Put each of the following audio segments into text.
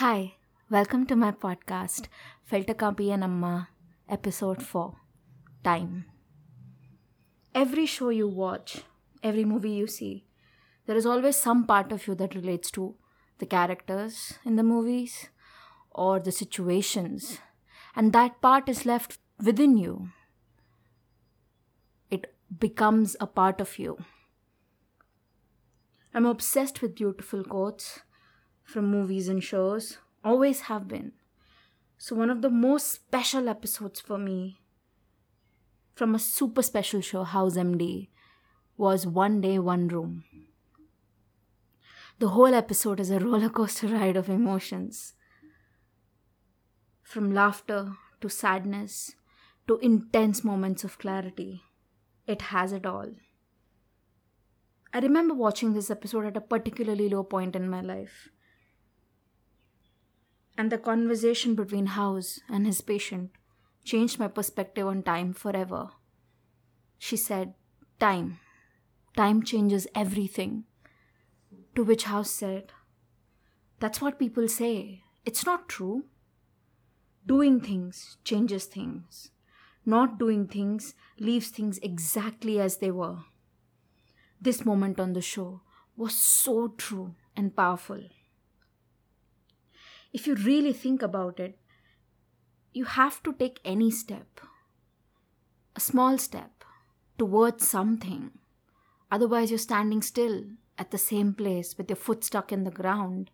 Hi, welcome to my podcast, Filter Kapi and episode 4 Time. Every show you watch, every movie you see, there is always some part of you that relates to the characters in the movies or the situations, and that part is left within you. It becomes a part of you. I'm obsessed with beautiful quotes from movies and shows, always have been. So, one of the most special episodes for me from a super special show, House MD, was One Day, One Room. The whole episode is a roller coaster ride of emotions. From laughter to sadness to intense moments of clarity. It has it all. I remember watching this episode at a particularly low point in my life. And the conversation between House and his patient changed my perspective on time forever. She said, Time. Time changes everything. To which House said, That's what people say. It's not true. Doing things changes things. Not doing things leaves things exactly as they were this moment on the show was so true and powerful. If you really think about it, you have to take any step, a small step, towards something. Otherwise, you're standing still at the same place with your foot stuck in the ground.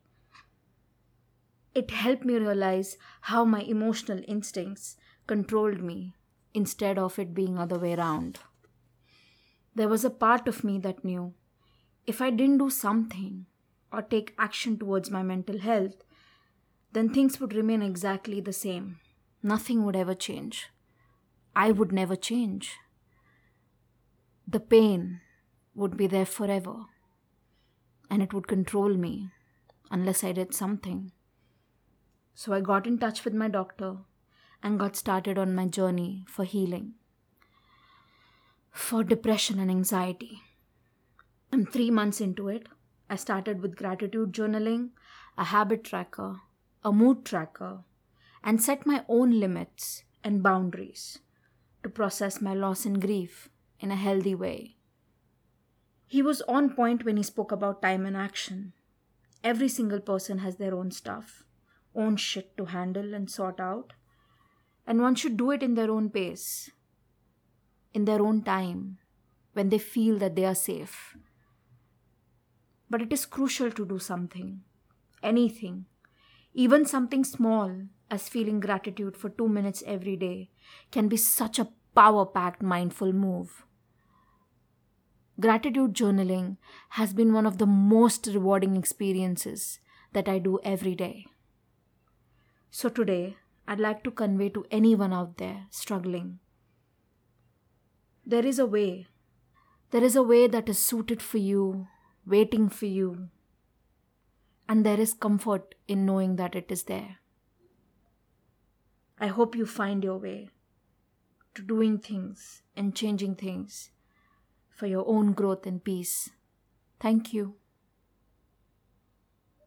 It helped me realize how my emotional instincts controlled me instead of it being the other way around. There was a part of me that knew if I didn't do something or take action towards my mental health, then things would remain exactly the same. Nothing would ever change. I would never change. The pain would be there forever, and it would control me unless I did something. So I got in touch with my doctor and got started on my journey for healing for depression and anxiety. I'm three months into it. I started with gratitude journaling, a habit tracker, a mood tracker, and set my own limits and boundaries to process my loss and grief in a healthy way. He was on point when he spoke about time and action. Every single person has their own stuff, own shit to handle and sort out, and one should do it in their own pace in their own time when they feel that they are safe. But it is crucial to do something, anything, even something small as feeling gratitude for two minutes every day can be such a power packed mindful move. Gratitude journaling has been one of the most rewarding experiences that I do every day. So, today, I'd like to convey to anyone out there struggling there is a way. There is a way that is suited for you, waiting for you. And there is comfort in knowing that it is there. I hope you find your way to doing things and changing things for your own growth and peace. Thank you.